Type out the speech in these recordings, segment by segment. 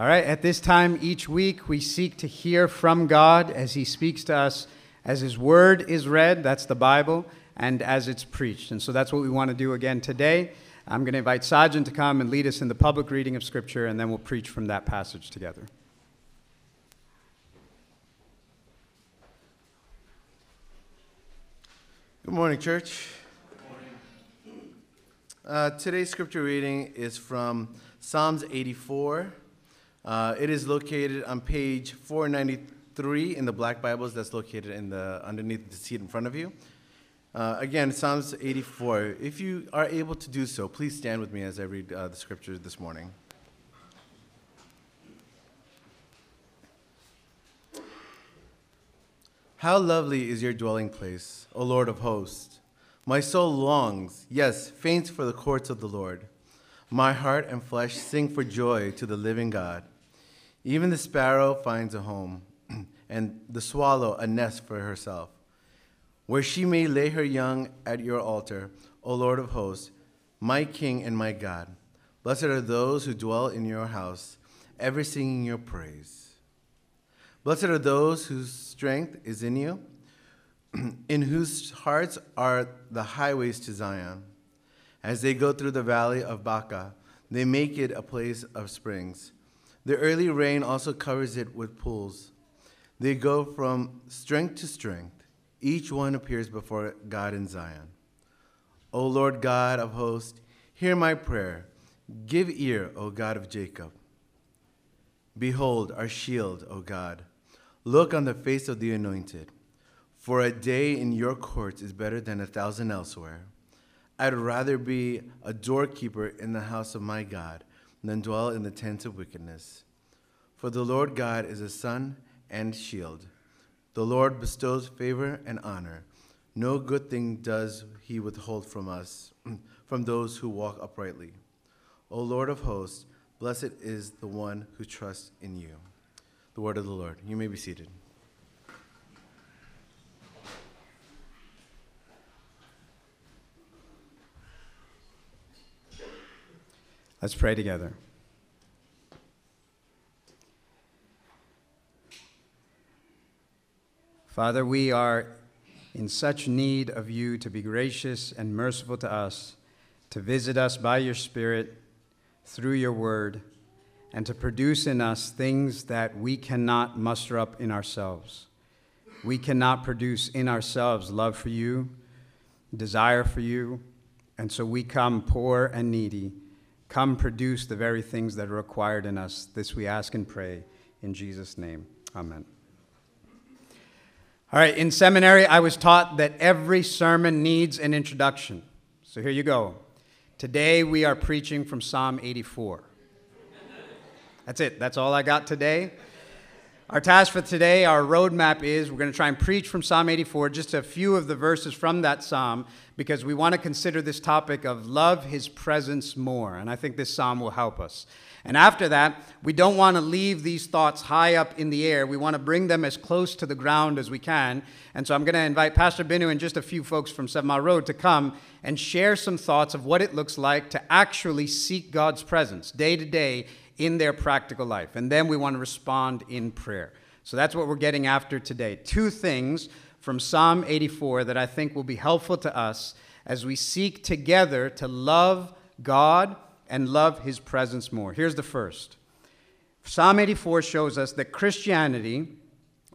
All right, at this time each week, we seek to hear from God as He speaks to us as His Word is read, that's the Bible, and as it's preached. And so that's what we want to do again today. I'm going to invite Sajjan to come and lead us in the public reading of Scripture, and then we'll preach from that passage together. Good morning, church. Good Uh, today's scripture reading is from Psalms 84. Uh, it is located on page 493 in the black Bibles. That's located in the underneath the seat in front of you. Uh, again, Psalms 84. If you are able to do so, please stand with me as I read uh, the scripture this morning. How lovely is your dwelling place, O Lord of hosts! My soul longs, yes, faints for the courts of the Lord. My heart and flesh sing for joy to the living God. Even the sparrow finds a home, and the swallow a nest for herself, where she may lay her young at your altar, O Lord of hosts, my King and my God. Blessed are those who dwell in your house, ever singing your praise. Blessed are those whose strength is in you, in whose hearts are the highways to Zion. As they go through the valley of Baca, they make it a place of springs. The early rain also covers it with pools. They go from strength to strength. Each one appears before God in Zion. O Lord God of hosts, hear my prayer. Give ear, O God of Jacob. Behold our shield, O God. Look on the face of the anointed. For a day in your courts is better than a thousand elsewhere. I'd rather be a doorkeeper in the house of my God than dwell in the tents of wickedness. For the Lord God is a sun and shield. The Lord bestows favor and honor. No good thing does he withhold from us, from those who walk uprightly. O Lord of hosts, blessed is the one who trusts in you. The word of the Lord. You may be seated. Let's pray together. Father, we are in such need of you to be gracious and merciful to us, to visit us by your Spirit through your word, and to produce in us things that we cannot muster up in ourselves. We cannot produce in ourselves love for you, desire for you, and so we come poor and needy. Come produce the very things that are required in us. This we ask and pray in Jesus' name. Amen. All right, in seminary, I was taught that every sermon needs an introduction. So here you go. Today, we are preaching from Psalm 84. That's it, that's all I got today. Our task for today, our roadmap is we're going to try and preach from Psalm 84, just a few of the verses from that psalm, because we want to consider this topic of love his presence more. And I think this psalm will help us. And after that, we don't want to leave these thoughts high up in the air. We want to bring them as close to the ground as we can. And so I'm going to invite Pastor Binu and just a few folks from Seven Mile Road to come and share some thoughts of what it looks like to actually seek God's presence day to day in their practical life. And then we want to respond in prayer. So that's what we're getting after today. Two things from Psalm 84 that I think will be helpful to us as we seek together to love God and love his presence more. Here's the first Psalm 84 shows us that Christianity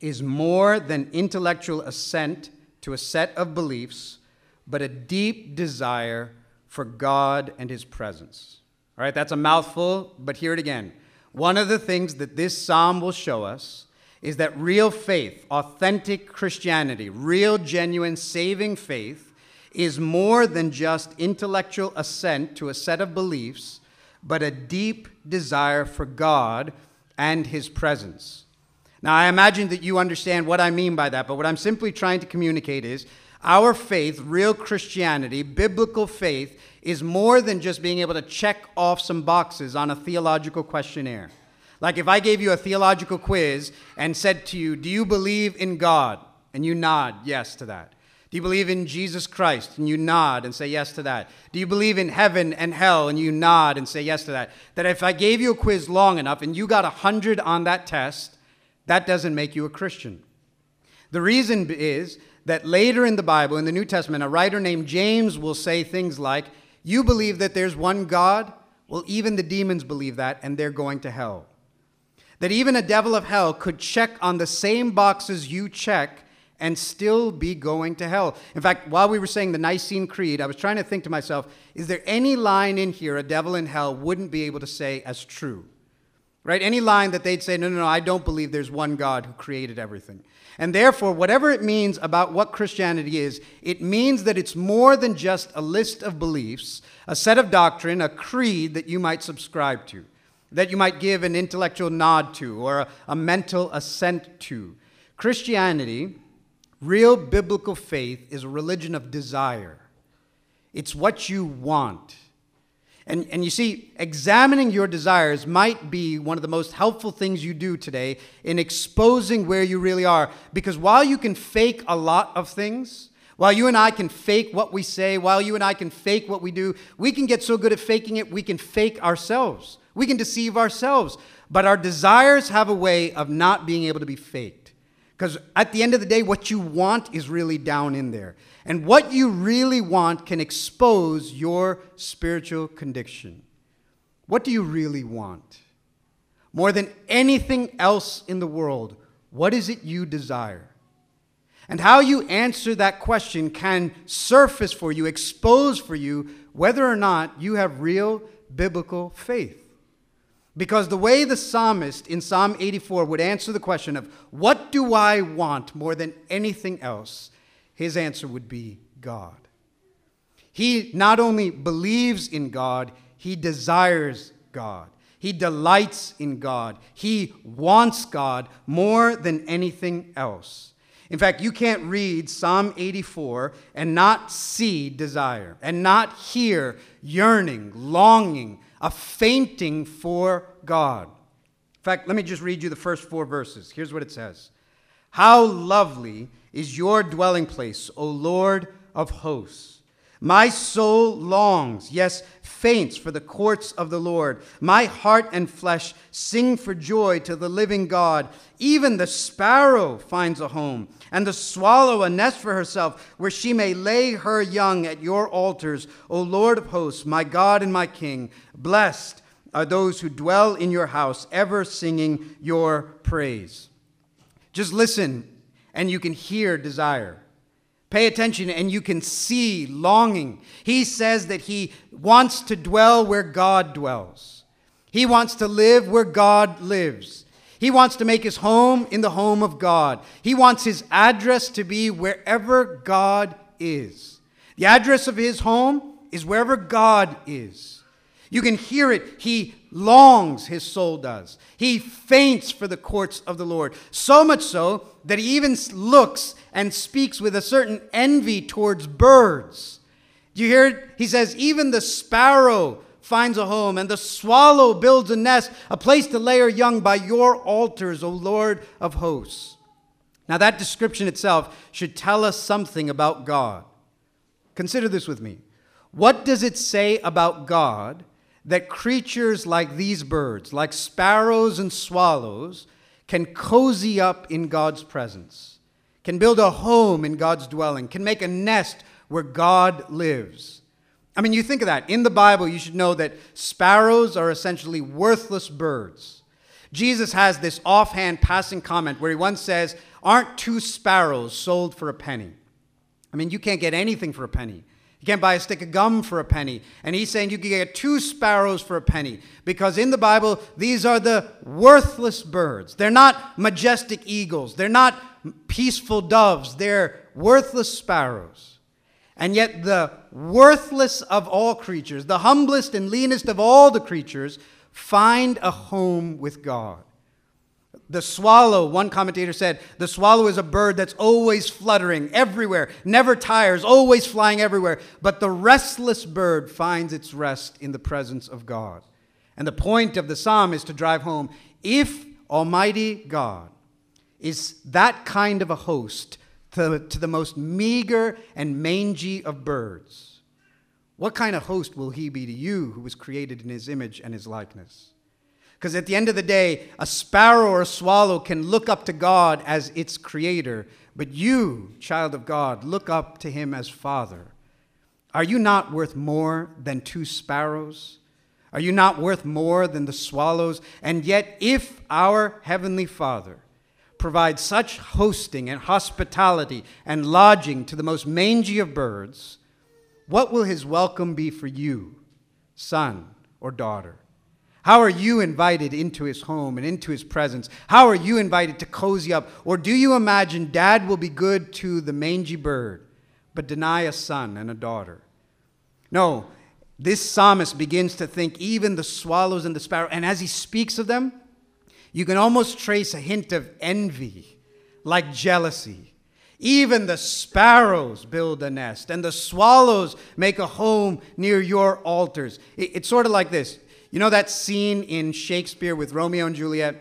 is more than intellectual assent to a set of beliefs, but a deep desire for God and his presence. All right, that's a mouthful, but hear it again. One of the things that this psalm will show us is that real faith, authentic Christianity, real, genuine, saving faith, is more than just intellectual assent to a set of beliefs, but a deep desire for God and His presence. Now, I imagine that you understand what I mean by that, but what I'm simply trying to communicate is our faith, real Christianity, biblical faith, is more than just being able to check off some boxes on a theological questionnaire. Like if I gave you a theological quiz and said to you, Do you believe in God? And you nod yes to that. Do you believe in Jesus Christ? And you nod and say yes to that. Do you believe in heaven and hell? And you nod and say yes to that. That if I gave you a quiz long enough and you got 100 on that test, that doesn't make you a Christian. The reason is that later in the Bible, in the New Testament, a writer named James will say things like, You believe that there's one God? Well, even the demons believe that, and they're going to hell. That even a devil of hell could check on the same boxes you check and still be going to hell. In fact, while we were saying the Nicene Creed, I was trying to think to myself, is there any line in here a devil in hell wouldn't be able to say as true? Right? Any line that they'd say, no, no, no, I don't believe there's one God who created everything. And therefore, whatever it means about what Christianity is, it means that it's more than just a list of beliefs, a set of doctrine, a creed that you might subscribe to, that you might give an intellectual nod to or a, a mental assent to. Christianity, real biblical faith, is a religion of desire. It's what you want. And, and you see, examining your desires might be one of the most helpful things you do today in exposing where you really are. Because while you can fake a lot of things, while you and I can fake what we say, while you and I can fake what we do, we can get so good at faking it, we can fake ourselves. We can deceive ourselves. But our desires have a way of not being able to be faked. Because at the end of the day, what you want is really down in there. And what you really want can expose your spiritual condition. What do you really want? More than anything else in the world, what is it you desire? And how you answer that question can surface for you, expose for you whether or not you have real biblical faith. Because the way the psalmist in Psalm 84 would answer the question of, What do I want more than anything else? his answer would be God. He not only believes in God, he desires God. He delights in God. He wants God more than anything else. In fact, you can't read Psalm 84 and not see desire, and not hear yearning, longing, a fainting for God. In fact, let me just read you the first four verses. Here's what it says How lovely is your dwelling place, O Lord of hosts. My soul longs, yes, faints for the courts of the Lord. My heart and flesh sing for joy to the living God. Even the sparrow finds a home, and the swallow a nest for herself, where she may lay her young at your altars, O Lord of hosts, my God and my King. Blessed are those who dwell in your house, ever singing your praise. Just listen and you can hear desire. Pay attention and you can see longing. He says that he wants to dwell where God dwells. He wants to live where God lives. He wants to make his home in the home of God. He wants his address to be wherever God is. The address of his home is wherever God is. You can hear it. He longs, his soul does. He faints for the courts of the Lord. So much so that he even looks and speaks with a certain envy towards birds. Do you hear it? He says, Even the sparrow finds a home, and the swallow builds a nest, a place to lay her young by your altars, O Lord of hosts. Now, that description itself should tell us something about God. Consider this with me. What does it say about God that creatures like these birds, like sparrows and swallows, can cozy up in God's presence, can build a home in God's dwelling, can make a nest where God lives. I mean, you think of that. In the Bible, you should know that sparrows are essentially worthless birds. Jesus has this offhand passing comment where he once says, Aren't two sparrows sold for a penny? I mean, you can't get anything for a penny. You can't buy a stick of gum for a penny. And he's saying you can get two sparrows for a penny because in the Bible, these are the worthless birds. They're not majestic eagles, they're not peaceful doves, they're worthless sparrows. And yet, the worthless of all creatures, the humblest and leanest of all the creatures, find a home with God. The swallow, one commentator said, the swallow is a bird that's always fluttering everywhere, never tires, always flying everywhere. But the restless bird finds its rest in the presence of God. And the point of the psalm is to drive home if Almighty God is that kind of a host to, to the most meager and mangy of birds. What kind of host will he be to you who was created in his image and his likeness? Because at the end of the day, a sparrow or a swallow can look up to God as its creator, but you, child of God, look up to him as Father. Are you not worth more than two sparrows? Are you not worth more than the swallows? And yet, if our Heavenly Father provides such hosting and hospitality and lodging to the most mangy of birds, what will his welcome be for you, son or daughter? How are you invited into his home and into his presence? How are you invited to cozy up? Or do you imagine dad will be good to the mangy bird, but deny a son and a daughter? No, this psalmist begins to think even the swallows and the sparrow, and as he speaks of them, you can almost trace a hint of envy, like jealousy. Even the sparrows build a nest, and the swallows make a home near your altars. It's sort of like this. You know that scene in Shakespeare with Romeo and Juliet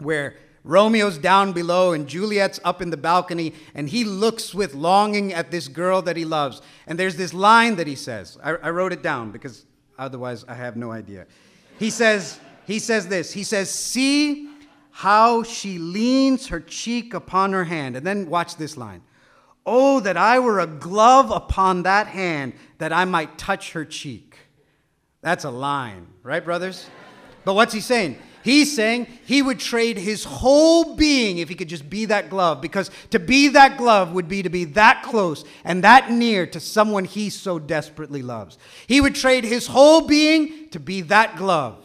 where Romeo's down below and Juliet's up in the balcony, and he looks with longing at this girl that he loves. And there's this line that he says. I, I wrote it down because otherwise I have no idea. He says, he says this. He says, See how she leans her cheek upon her hand. And then watch this line. Oh, that I were a glove upon that hand, that I might touch her cheek. That's a line, right, brothers? But what's he saying? He's saying he would trade his whole being if he could just be that glove, because to be that glove would be to be that close and that near to someone he so desperately loves. He would trade his whole being to be that glove.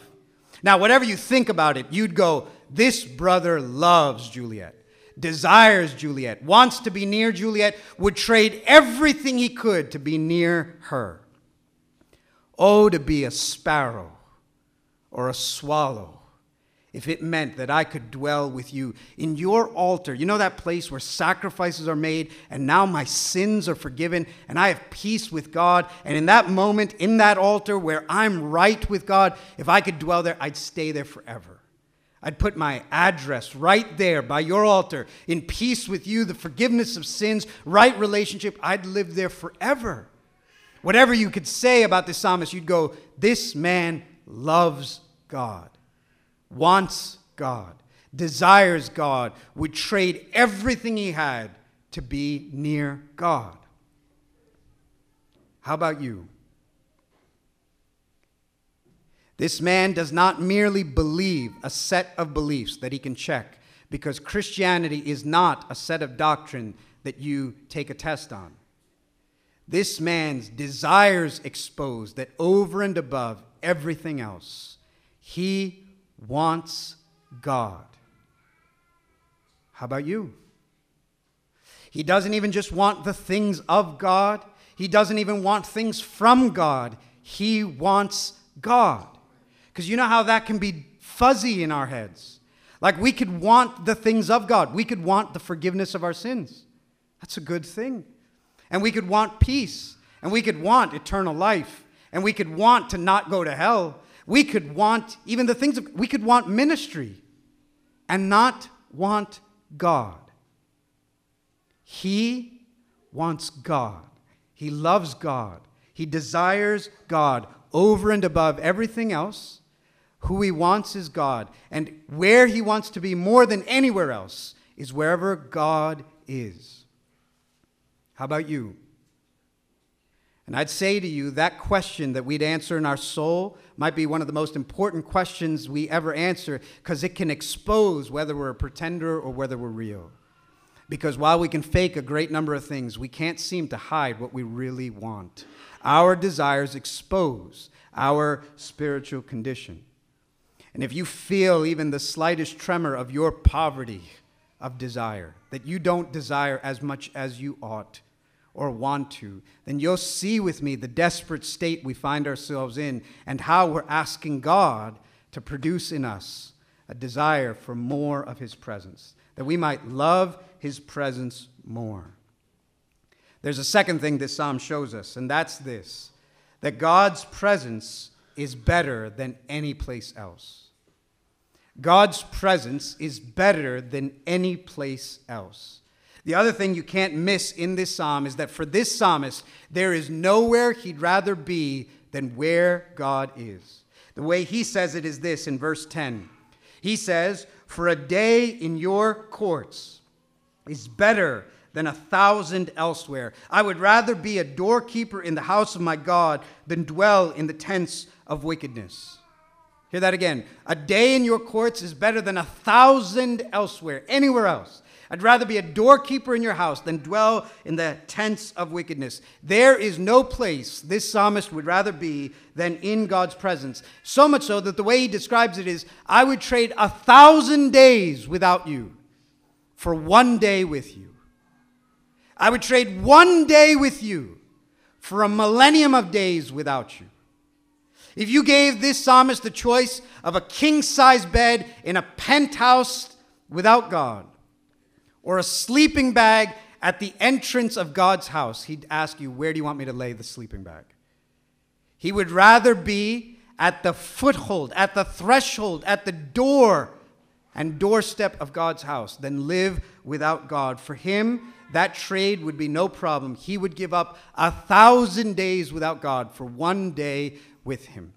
Now, whatever you think about it, you'd go, This brother loves Juliet, desires Juliet, wants to be near Juliet, would trade everything he could to be near her. Oh, to be a sparrow or a swallow if it meant that I could dwell with you in your altar. You know that place where sacrifices are made and now my sins are forgiven and I have peace with God. And in that moment, in that altar where I'm right with God, if I could dwell there, I'd stay there forever. I'd put my address right there by your altar in peace with you, the forgiveness of sins, right relationship. I'd live there forever. Whatever you could say about this psalmist, you'd go, This man loves God wants God, desires God, would trade everything he had to be near God. How about you? This man does not merely believe a set of beliefs that he can check, because Christianity is not a set of doctrine that you take a test on. This man's desires exposed that over and above everything else, he wants God. How about you? He doesn't even just want the things of God, he doesn't even want things from God. He wants God. Because you know how that can be fuzzy in our heads. Like we could want the things of God, we could want the forgiveness of our sins. That's a good thing. And we could want peace, and we could want eternal life, and we could want to not go to hell, we could want even the things of, we could want ministry and not want God. He wants God. He loves God. He desires God over and above everything else. Who he wants is God. And where he wants to be more than anywhere else is wherever God is. How about you? And I'd say to you, that question that we'd answer in our soul might be one of the most important questions we ever answer because it can expose whether we're a pretender or whether we're real. Because while we can fake a great number of things, we can't seem to hide what we really want. Our desires expose our spiritual condition. And if you feel even the slightest tremor of your poverty of desire, that you don't desire as much as you ought, or want to, then you'll see with me the desperate state we find ourselves in and how we're asking God to produce in us a desire for more of His presence, that we might love His presence more. There's a second thing this psalm shows us, and that's this that God's presence is better than any place else. God's presence is better than any place else. The other thing you can't miss in this psalm is that for this psalmist, there is nowhere he'd rather be than where God is. The way he says it is this in verse 10. He says, For a day in your courts is better than a thousand elsewhere. I would rather be a doorkeeper in the house of my God than dwell in the tents of wickedness. Hear that again. A day in your courts is better than a thousand elsewhere, anywhere else. I'd rather be a doorkeeper in your house than dwell in the tents of wickedness. There is no place this psalmist would rather be than in God's presence. So much so that the way he describes it is I would trade a thousand days without you for one day with you. I would trade one day with you for a millennium of days without you. If you gave this psalmist the choice of a king size bed in a penthouse without God, or a sleeping bag at the entrance of God's house, he'd ask you, Where do you want me to lay the sleeping bag? He would rather be at the foothold, at the threshold, at the door and doorstep of God's house than live without God. For him, that trade would be no problem. He would give up a thousand days without God for one day with him.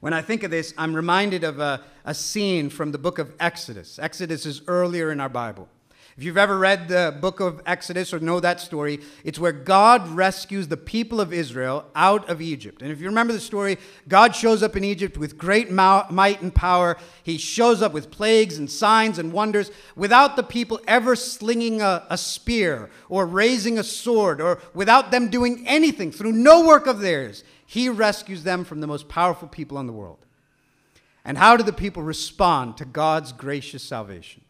When I think of this, I'm reminded of a, a scene from the book of Exodus. Exodus is earlier in our Bible. If you've ever read the book of Exodus or know that story, it's where God rescues the people of Israel out of Egypt. And if you remember the story, God shows up in Egypt with great might and power. He shows up with plagues and signs and wonders without the people ever slinging a, a spear or raising a sword or without them doing anything through no work of theirs. He rescues them from the most powerful people in the world. And how do the people respond to God's gracious salvation?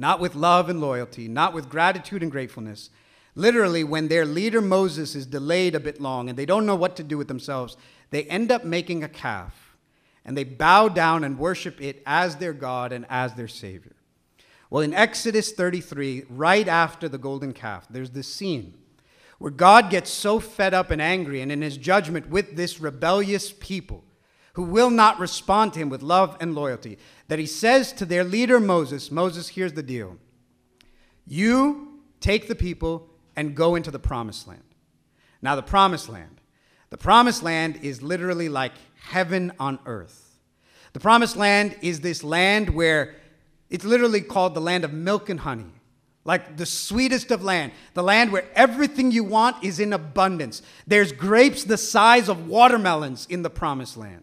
not with love and loyalty, not with gratitude and gratefulness. Literally, when their leader Moses is delayed a bit long and they don't know what to do with themselves, they end up making a calf and they bow down and worship it as their God and as their Savior. Well, in Exodus 33, right after the golden calf, there's this scene where God gets so fed up and angry and in his judgment with this rebellious people who will not respond to him with love and loyalty, that he says to their leader Moses, Moses, here's the deal. You take the people and go into the promised land. Now, the promised land, the promised land is literally like heaven on earth. The promised land is this land where it's literally called the land of milk and honey like the sweetest of land, the land where everything you want is in abundance. There's grapes the size of watermelons in the promised land.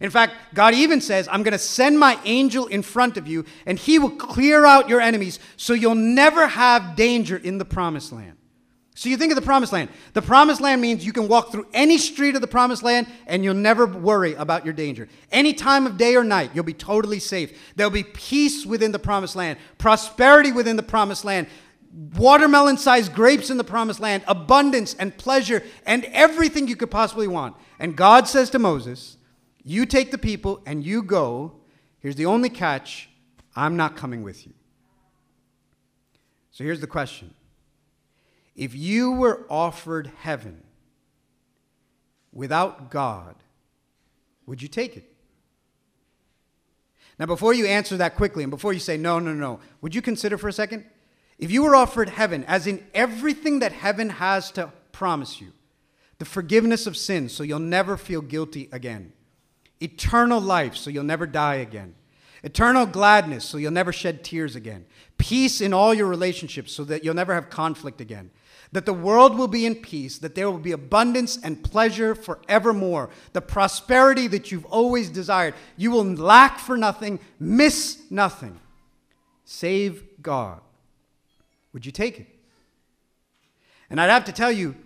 In fact, God even says, I'm going to send my angel in front of you, and he will clear out your enemies so you'll never have danger in the promised land. So you think of the promised land. The promised land means you can walk through any street of the promised land and you'll never worry about your danger. Any time of day or night, you'll be totally safe. There'll be peace within the promised land, prosperity within the promised land, watermelon sized grapes in the promised land, abundance and pleasure, and everything you could possibly want. And God says to Moses, you take the people and you go. Here's the only catch I'm not coming with you. So here's the question If you were offered heaven without God, would you take it? Now, before you answer that quickly and before you say no, no, no, would you consider for a second? If you were offered heaven, as in everything that heaven has to promise you, the forgiveness of sins so you'll never feel guilty again, eternal life so you'll never die again, eternal gladness so you'll never shed tears again, peace in all your relationships so that you'll never have conflict again, that the world will be in peace, that there will be abundance and pleasure forevermore, the prosperity that you've always desired. You will lack for nothing, miss nothing. Save God. Would you take it? And I'd have to tell you,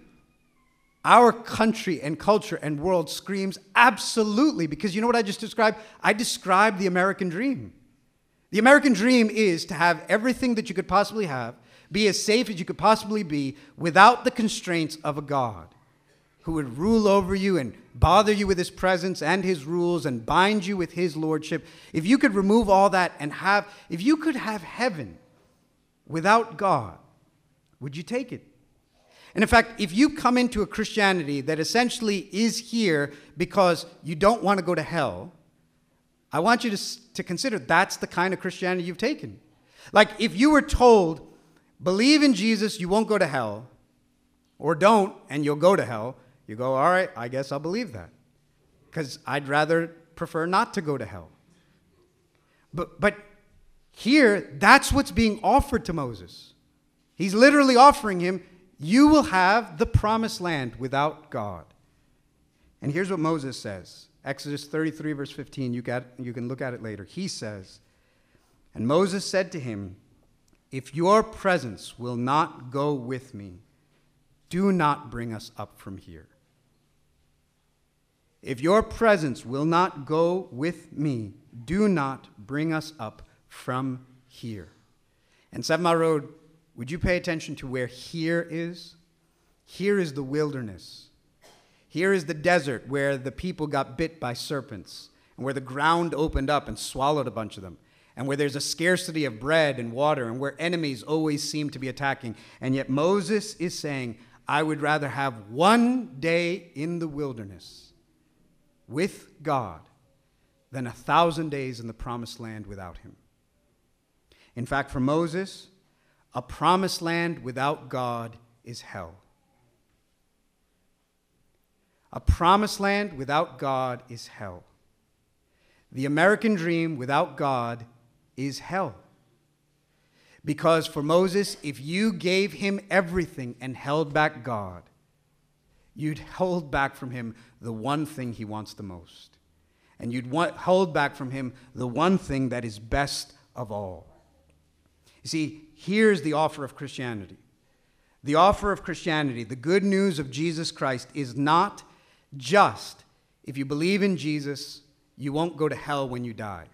our country and culture and world screams absolutely because you know what I just described? I described the American dream. The American dream is to have everything that you could possibly have, be as safe as you could possibly be without the constraints of a God who would rule over you and bother you with his presence and his rules and bind you with his lordship. If you could remove all that and have, if you could have heaven without God, would you take it? And in fact, if you come into a Christianity that essentially is here because you don't want to go to hell, I want you to, to consider that's the kind of Christianity you've taken. Like if you were told believe in Jesus, you won't go to hell, or don't, and you'll go to hell, you go, all right, I guess I'll believe that. Because I'd rather prefer not to go to hell. But, but here, that's what's being offered to Moses. He's literally offering him, You will have the promised land without God. And here's what Moses says Exodus 33, verse 15. You, got, you can look at it later. He says, And Moses said to him, If your presence will not go with me, do not bring us up from here. If your presence will not go with me, do not bring us up from here. And Mile Road, would you pay attention to where here is? Here is the wilderness. Here is the desert where the people got bit by serpents, and where the ground opened up and swallowed a bunch of them, and where there's a scarcity of bread and water, and where enemies always seem to be attacking. And yet Moses is saying, I would rather have one day in the wilderness with God than a thousand days in the promised land without him. In fact, for Moses, a promised land without God is hell. A promised land without God is hell. The American dream without God is hell. Because for Moses, if you gave him everything and held back God, you'd hold back from him the one thing he wants the most. And you'd want, hold back from him the one thing that is best of all. You see, here's the offer of Christianity. The offer of Christianity, the good news of Jesus Christ, is not just if you believe in Jesus, you won't go to hell when you die.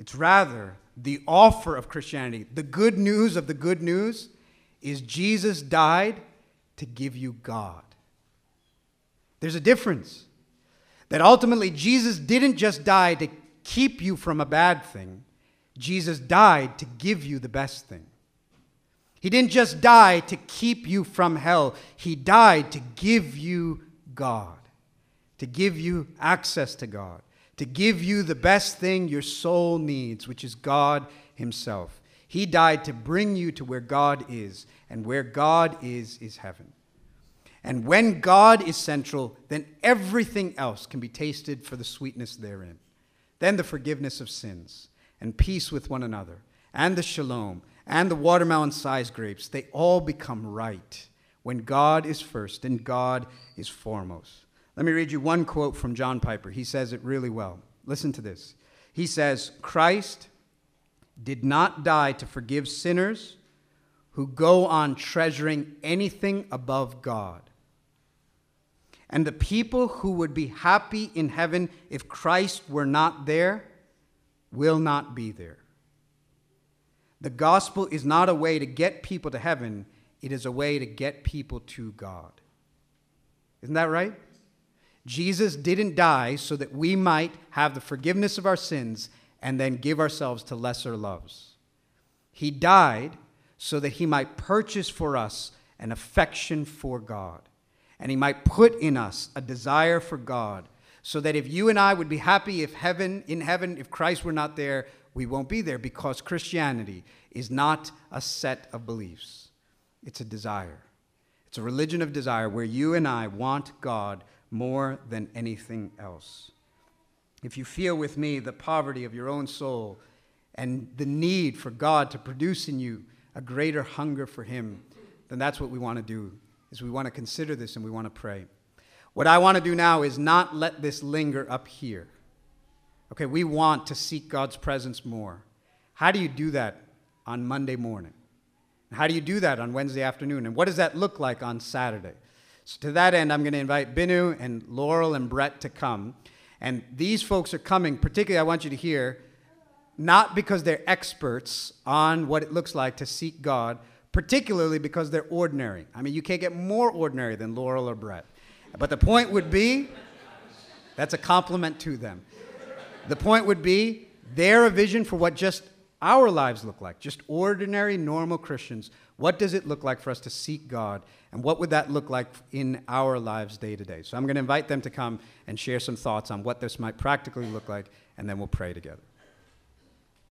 It's rather the offer of Christianity. The good news of the good news is Jesus died to give you God. There's a difference. That ultimately, Jesus didn't just die to keep you from a bad thing, Jesus died to give you the best thing. He didn't just die to keep you from hell, He died to give you God, to give you access to God, to give you the best thing your soul needs, which is God Himself. He died to bring you to where God is, and where God is, is heaven. And when God is central, then everything else can be tasted for the sweetness therein. Then the forgiveness of sins and peace with one another, and the shalom, and the watermelon sized grapes, they all become right when God is first and God is foremost. Let me read you one quote from John Piper. He says it really well. Listen to this. He says, Christ did not die to forgive sinners who go on treasuring anything above God. And the people who would be happy in heaven if Christ were not there will not be there. The gospel is not a way to get people to heaven, it is a way to get people to God. Isn't that right? Jesus didn't die so that we might have the forgiveness of our sins and then give ourselves to lesser loves. He died so that he might purchase for us an affection for God, and he might put in us a desire for God, so that if you and I would be happy if heaven in heaven if Christ were not there, we won't be there because Christianity is not a set of beliefs. It's a desire. It's a religion of desire where you and I want God more than anything else. If you feel with me the poverty of your own soul and the need for God to produce in you a greater hunger for him, then that's what we want to do. Is we want to consider this and we want to pray. What I want to do now is not let this linger up here. Okay, we want to seek God's presence more. How do you do that on Monday morning? How do you do that on Wednesday afternoon? And what does that look like on Saturday? So, to that end, I'm going to invite Binu and Laurel and Brett to come. And these folks are coming, particularly, I want you to hear, not because they're experts on what it looks like to seek God, particularly because they're ordinary. I mean, you can't get more ordinary than Laurel or Brett. But the point would be that's a compliment to them. The point would be they're a vision for what just our lives look like, just ordinary, normal Christians. What does it look like for us to seek God? And what would that look like in our lives day to day? So I'm going to invite them to come and share some thoughts on what this might practically look like, and then we'll pray together.